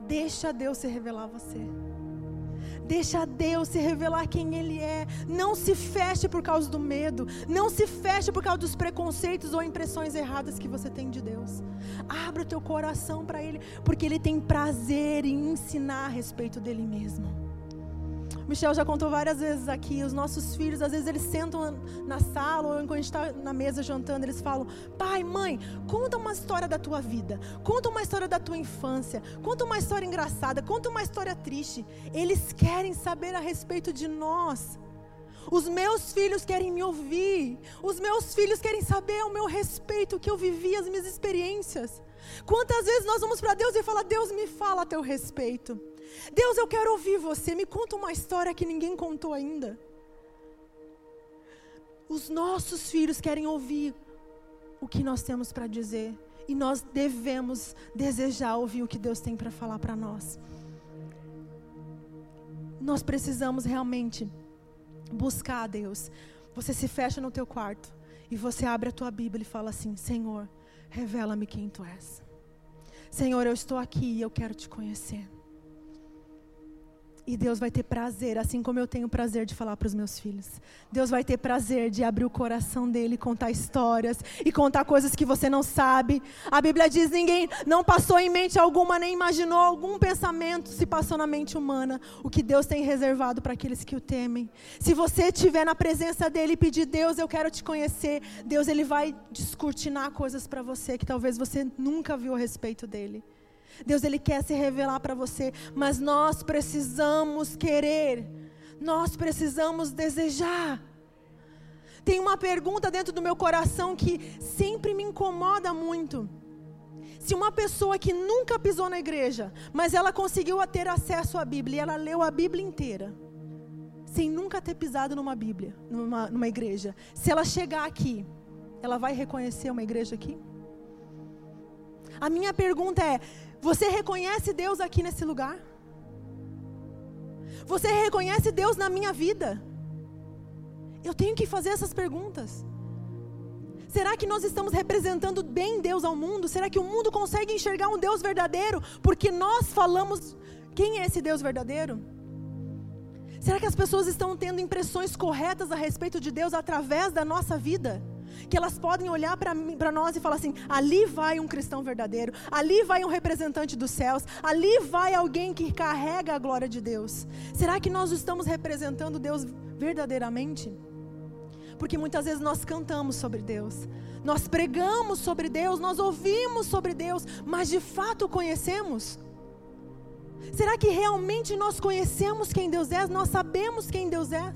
Deixa Deus se revelar a você. Deixa Deus se revelar quem Ele é. Não se feche por causa do medo. Não se feche por causa dos preconceitos ou impressões erradas que você tem de Deus. Abra o teu coração para Ele, porque Ele tem prazer em ensinar a respeito dele mesmo. Michel já contou várias vezes aqui, os nossos filhos, às vezes eles sentam na sala ou enquanto a gente está na mesa jantando, eles falam: Pai, mãe, conta uma história da tua vida, conta uma história da tua infância, conta uma história engraçada, conta uma história triste. Eles querem saber a respeito de nós. Os meus filhos querem me ouvir, os meus filhos querem saber o meu respeito, o que eu vivi, as minhas experiências. Quantas vezes nós vamos para Deus e falar: Deus me fala a teu respeito. Deus, eu quero ouvir você. Me conta uma história que ninguém contou ainda. Os nossos filhos querem ouvir o que nós temos para dizer. E nós devemos desejar ouvir o que Deus tem para falar para nós. Nós precisamos realmente buscar a Deus. Você se fecha no teu quarto e você abre a tua Bíblia e fala assim: Senhor, revela-me quem tu és. Senhor, eu estou aqui e eu quero te conhecer. E Deus vai ter prazer, assim como eu tenho prazer de falar para os meus filhos. Deus vai ter prazer de abrir o coração dele, contar histórias e contar coisas que você não sabe. A Bíblia diz: ninguém não passou em mente alguma, nem imaginou algum pensamento se passou na mente humana. O que Deus tem reservado para aqueles que o temem. Se você estiver na presença dele e pedir, Deus, eu quero te conhecer, Deus ele vai descortinar coisas para você que talvez você nunca viu a respeito dele. Deus ele quer se revelar para você, mas nós precisamos querer. Nós precisamos desejar. Tem uma pergunta dentro do meu coração que sempre me incomoda muito. Se uma pessoa que nunca pisou na igreja, mas ela conseguiu ter acesso à Bíblia e ela leu a Bíblia inteira, sem nunca ter pisado numa Bíblia, numa, numa igreja, se ela chegar aqui, ela vai reconhecer uma igreja aqui? A minha pergunta é: você reconhece Deus aqui nesse lugar? Você reconhece Deus na minha vida? Eu tenho que fazer essas perguntas. Será que nós estamos representando bem Deus ao mundo? Será que o mundo consegue enxergar um Deus verdadeiro porque nós falamos quem é esse Deus verdadeiro? Será que as pessoas estão tendo impressões corretas a respeito de Deus através da nossa vida? Que elas podem olhar para nós e falar assim: ali vai um cristão verdadeiro, ali vai um representante dos céus, ali vai alguém que carrega a glória de Deus. Será que nós estamos representando Deus verdadeiramente? Porque muitas vezes nós cantamos sobre Deus, nós pregamos sobre Deus, nós ouvimos sobre Deus, mas de fato conhecemos? Será que realmente nós conhecemos quem Deus é? Nós sabemos quem Deus é?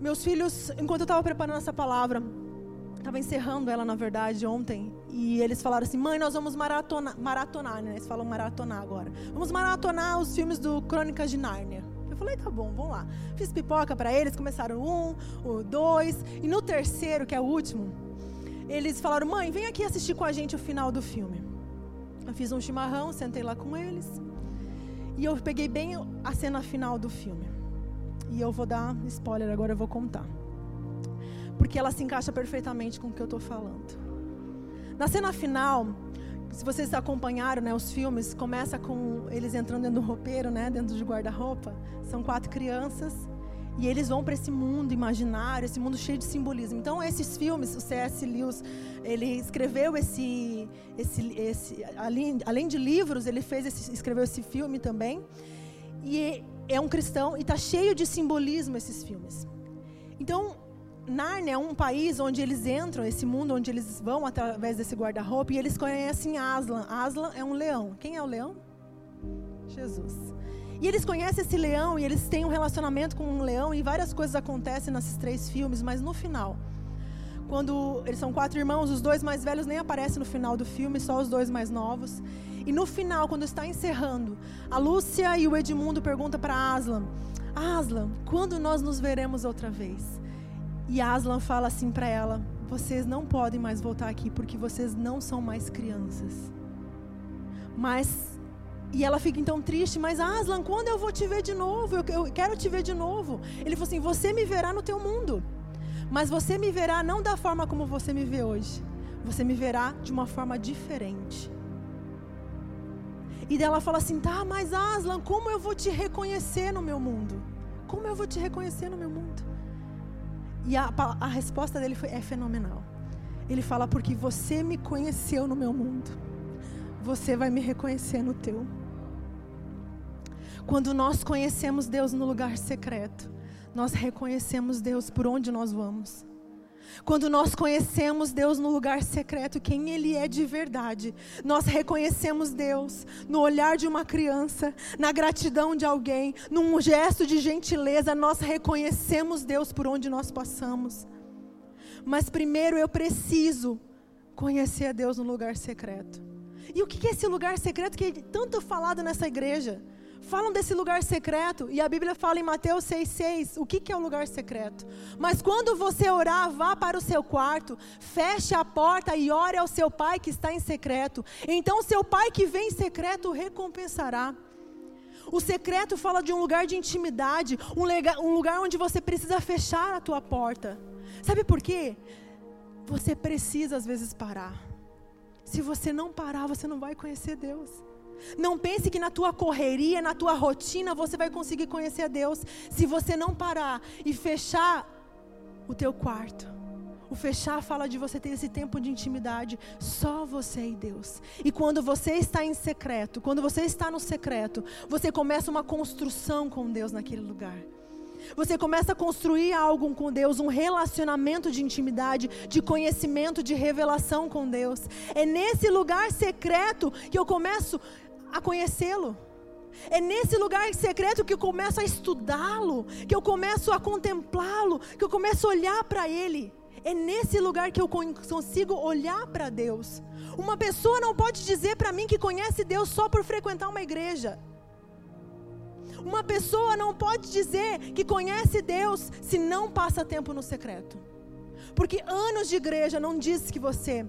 Meus filhos, enquanto eu estava preparando essa palavra, estava encerrando ela, na verdade, ontem, e eles falaram assim: mãe, nós vamos maratonar, maratonar, né? Eles falam maratonar agora. Vamos maratonar os filmes do Crônicas de Nárnia. Eu falei, tá bom, vamos lá. Fiz pipoca para eles, começaram um, o dois, e no terceiro, que é o último, eles falaram: mãe, vem aqui assistir com a gente o final do filme. Eu fiz um chimarrão, sentei lá com eles, e eu peguei bem a cena final do filme. E eu vou dar spoiler agora, eu vou contar. Porque ela se encaixa perfeitamente com o que eu estou falando. Na cena final, se vocês acompanharam né, os filmes, começa com eles entrando dentro do roupeiro, né, dentro de guarda-roupa. São quatro crianças e eles vão para esse mundo imaginário, esse mundo cheio de simbolismo. Então, esses filmes, o C.S. Lewis, ele escreveu esse, esse, esse além, além de livros, ele fez esse, escreveu esse filme também. E é um cristão e está cheio de simbolismo esses filmes. Então, Nárnia é um país onde eles entram, esse mundo onde eles vão através desse guarda-roupa e eles conhecem Aslan. Aslan é um leão. Quem é o leão? Jesus. E eles conhecem esse leão e eles têm um relacionamento com um leão e várias coisas acontecem nesses três filmes, mas no final, quando eles são quatro irmãos, os dois mais velhos nem aparecem no final do filme, só os dois mais novos. E no final, quando está encerrando, a Lúcia e o Edmundo perguntam para Aslan: Aslan, quando nós nos veremos outra vez? E Aslan fala assim para ela: Vocês não podem mais voltar aqui porque vocês não são mais crianças. Mas e ela fica então triste, mas Aslan, quando eu vou te ver de novo? Eu, quero te ver de novo. Ele falou assim: Você me verá no teu mundo. Mas você me verá não da forma como você me vê hoje. Você me verá de uma forma diferente. E dela fala assim: tá, mas Aslan, como eu vou te reconhecer no meu mundo? Como eu vou te reconhecer no meu mundo? E a, a resposta dele foi, é fenomenal. Ele fala: porque você me conheceu no meu mundo, você vai me reconhecer no teu. Quando nós conhecemos Deus no lugar secreto, nós reconhecemos Deus por onde nós vamos. Quando nós conhecemos Deus no lugar secreto, quem Ele é de verdade, nós reconhecemos Deus no olhar de uma criança, na gratidão de alguém, num gesto de gentileza, nós reconhecemos Deus por onde nós passamos. Mas primeiro eu preciso conhecer a Deus no lugar secreto. E o que é esse lugar secreto que é tanto falado nessa igreja? Falam desse lugar secreto, e a Bíblia fala em Mateus 6,6 o que, que é o lugar secreto. Mas quando você orar, vá para o seu quarto, feche a porta e ore ao seu pai que está em secreto. Então, seu pai que vem em secreto recompensará. O secreto fala de um lugar de intimidade, um, lega, um lugar onde você precisa fechar a tua porta. Sabe por quê? Você precisa às vezes parar. Se você não parar, você não vai conhecer Deus. Não pense que na tua correria, na tua rotina, você vai conseguir conhecer a Deus se você não parar e fechar o teu quarto. O fechar fala de você ter esse tempo de intimidade, só você e Deus. E quando você está em secreto, quando você está no secreto, você começa uma construção com Deus naquele lugar. Você começa a construir algo com Deus, um relacionamento de intimidade, de conhecimento, de revelação com Deus. É nesse lugar secreto que eu começo a conhecê-lo. É nesse lugar secreto que eu começo a estudá-lo, que eu começo a contemplá-lo, que eu começo a olhar para ele. É nesse lugar que eu consigo olhar para Deus. Uma pessoa não pode dizer para mim que conhece Deus só por frequentar uma igreja. Uma pessoa não pode dizer que conhece Deus se não passa tempo no secreto. Porque anos de igreja não diz que você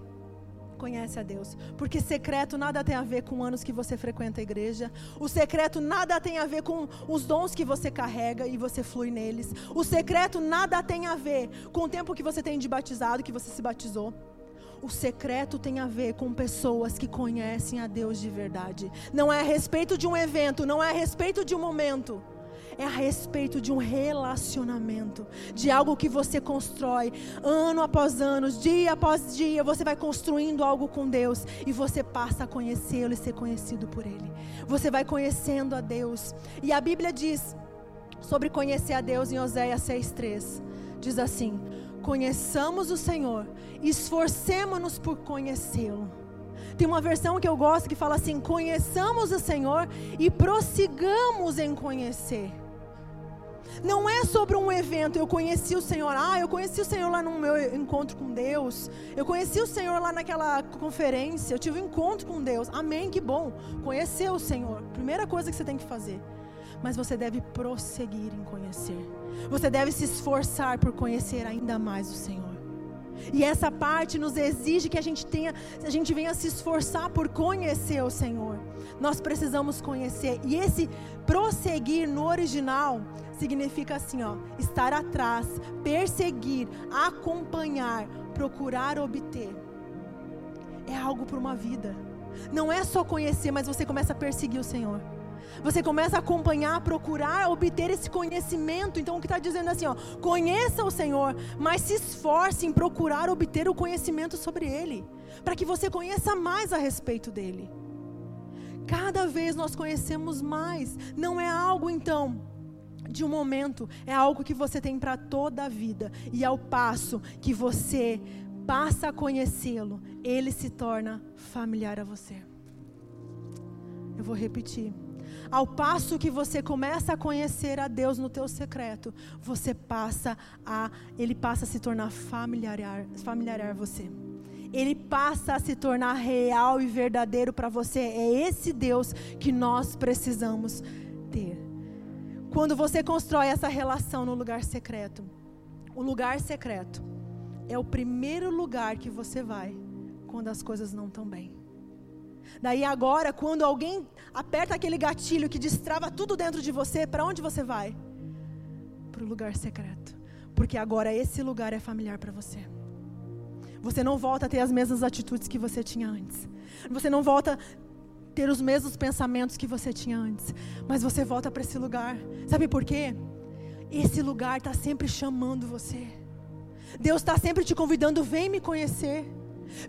conhece a Deus. Porque secreto nada tem a ver com anos que você frequenta a igreja. O secreto nada tem a ver com os dons que você carrega e você flui neles. O secreto nada tem a ver com o tempo que você tem de batizado, que você se batizou. O secreto tem a ver com pessoas que conhecem a Deus de verdade. Não é a respeito de um evento, não é a respeito de um momento é a respeito de um relacionamento, de algo que você constrói ano após ano, dia após dia, você vai construindo algo com Deus e você passa a conhecê-lo e ser conhecido por Ele. Você vai conhecendo a Deus. E a Bíblia diz sobre conhecer a Deus em Oséias 6,3: diz assim: Conheçamos o Senhor, esforcemos-nos por conhecê-lo. Tem uma versão que eu gosto que fala assim: conheçamos o Senhor e prossigamos em conhecer. Não é sobre um evento, eu conheci o Senhor. Ah, eu conheci o Senhor lá no meu encontro com Deus. Eu conheci o Senhor lá naquela conferência. Eu tive um encontro com Deus. Amém, que bom. Conhecer o Senhor. Primeira coisa que você tem que fazer. Mas você deve prosseguir em conhecer. Você deve se esforçar por conhecer ainda mais o Senhor. E essa parte nos exige que a gente tenha, a gente venha se esforçar por conhecer o Senhor. Nós precisamos conhecer. E esse prosseguir no original significa assim, ó, estar atrás, perseguir, acompanhar, procurar obter. É algo para uma vida. Não é só conhecer, mas você começa a perseguir o Senhor. Você começa a acompanhar, procurar obter esse conhecimento. Então, o que está dizendo é assim, ó, conheça o Senhor, mas se esforce em procurar obter o conhecimento sobre Ele, para que você conheça mais a respeito dele. Cada vez nós conhecemos mais. Não é algo então de um momento, é algo que você tem para toda a vida. E ao passo que você passa a conhecê-lo, ele se torna familiar a você. Eu vou repetir. Ao passo que você começa a conhecer a Deus no teu secreto, você passa a, ele passa a se tornar familiar, familiar a você. Ele passa a se tornar real e verdadeiro para você. É esse Deus que nós precisamos ter. Quando você constrói essa relação no lugar secreto, o lugar secreto é o primeiro lugar que você vai quando as coisas não estão bem. Daí agora, quando alguém aperta aquele gatilho que destrava tudo dentro de você, para onde você vai? Para o lugar secreto Porque agora esse lugar é familiar para você. Você não volta a ter as mesmas atitudes que você tinha antes. Você não volta a ter os mesmos pensamentos que você tinha antes. Mas você volta para esse lugar. Sabe por quê? Esse lugar está sempre chamando você. Deus está sempre te convidando, vem me conhecer.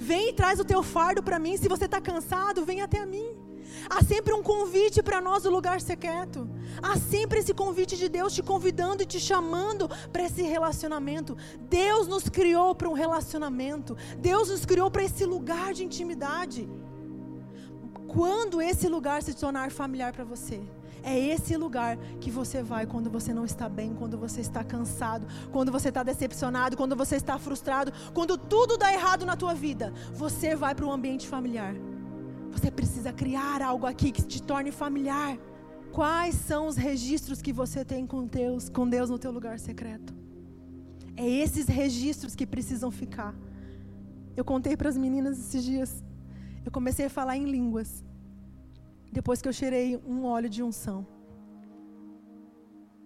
Vem e traz o teu fardo para mim. Se você está cansado, vem até mim. Há sempre um convite para nós do lugar secreto. Há sempre esse convite de Deus te convidando e te chamando para esse relacionamento. Deus nos criou para um relacionamento. Deus nos criou para esse lugar de intimidade. Quando esse lugar se tornar familiar para você, é esse lugar que você vai quando você não está bem, quando você está cansado, quando você está decepcionado, quando você está frustrado, quando tudo dá errado na tua vida. Você vai para o ambiente familiar. Você precisa criar algo aqui que te torne familiar. Quais são os registros que você tem com Deus, com Deus no teu lugar secreto? É esses registros que precisam ficar. Eu contei para as meninas esses dias. Eu comecei a falar em línguas. Depois que eu cheirei um óleo de unção.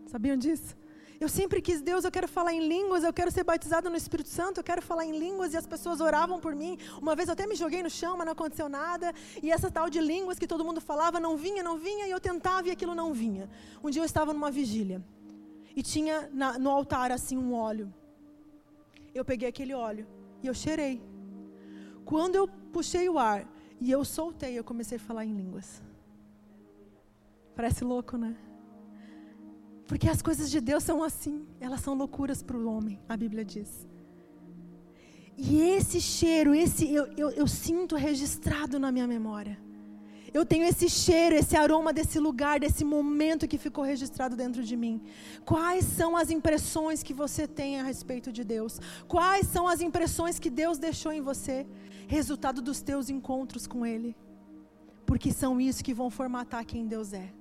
Sabiam disso? Eu sempre quis, Deus, eu quero falar em línguas, eu quero ser batizado no Espírito Santo, eu quero falar em línguas e as pessoas oravam por mim. Uma vez eu até me joguei no chão, mas não aconteceu nada. E essa tal de línguas que todo mundo falava não vinha, não vinha, e eu tentava e aquilo não vinha. Um dia eu estava numa vigília e tinha na, no altar assim um óleo. Eu peguei aquele óleo e eu cheirei. Quando eu puxei o ar e eu soltei, eu comecei a falar em línguas. Parece louco, né? Porque as coisas de Deus são assim, elas são loucuras para o homem, a Bíblia diz. E esse cheiro, esse eu, eu, eu, sinto registrado na minha memória. Eu tenho esse cheiro, esse aroma desse lugar, desse momento que ficou registrado dentro de mim. Quais são as impressões que você tem a respeito de Deus? Quais são as impressões que Deus deixou em você? Resultado dos teus encontros com Ele. Porque são isso que vão formatar quem Deus é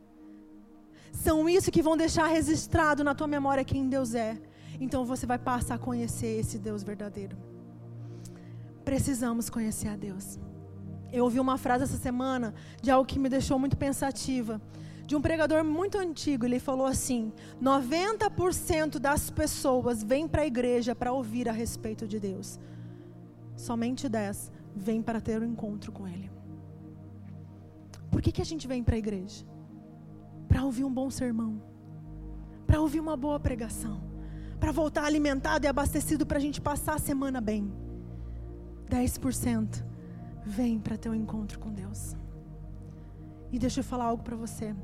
são isso que vão deixar registrado na tua memória quem Deus é. Então você vai passar a conhecer esse Deus verdadeiro. Precisamos conhecer a Deus. Eu ouvi uma frase essa semana de algo que me deixou muito pensativa. De um pregador muito antigo, ele falou assim: 90% das pessoas vêm para a igreja para ouvir a respeito de Deus. Somente 10 vêm para ter um encontro com Ele. Por que, que a gente vem para a igreja? Para ouvir um bom sermão, para ouvir uma boa pregação, para voltar alimentado e abastecido para a gente passar a semana bem. 10% vem para ter um encontro com Deus. E deixa eu falar algo para você.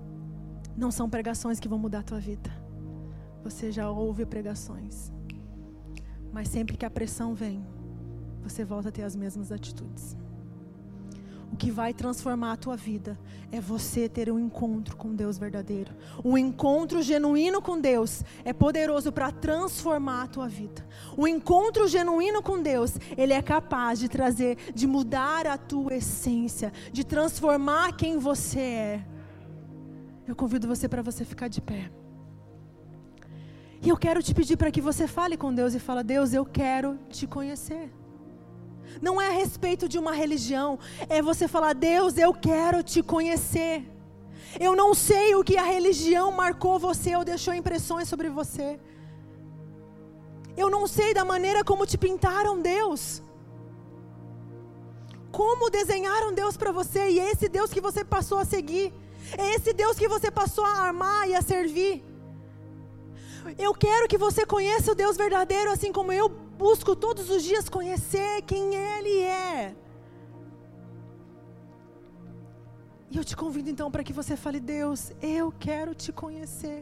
Não são pregações que vão mudar a tua vida. Você já ouve pregações. Mas sempre que a pressão vem, você volta a ter as mesmas atitudes. O que vai transformar a tua vida é você ter um encontro com Deus verdadeiro. Um encontro genuíno com Deus é poderoso para transformar a tua vida. O encontro genuíno com Deus, ele é capaz de trazer, de mudar a tua essência, de transformar quem você é. Eu convido você para você ficar de pé. E eu quero te pedir para que você fale com Deus e fala: "Deus, eu quero te conhecer". Não é a respeito de uma religião, é você falar: Deus, eu quero te conhecer. Eu não sei o que a religião marcou você ou deixou impressões sobre você. Eu não sei da maneira como te pintaram Deus. Como desenharam Deus para você e esse Deus que você passou a seguir. É esse Deus que você passou a armar e a servir. Eu quero que você conheça o Deus verdadeiro assim como eu busco todos os dias conhecer quem Ele é. E eu te convido então para que você fale: Deus, eu quero te conhecer.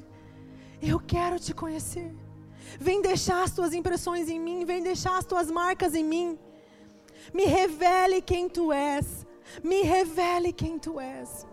Eu quero te conhecer. Vem deixar as tuas impressões em mim, vem deixar as tuas marcas em mim. Me revele quem tu és. Me revele quem tu és.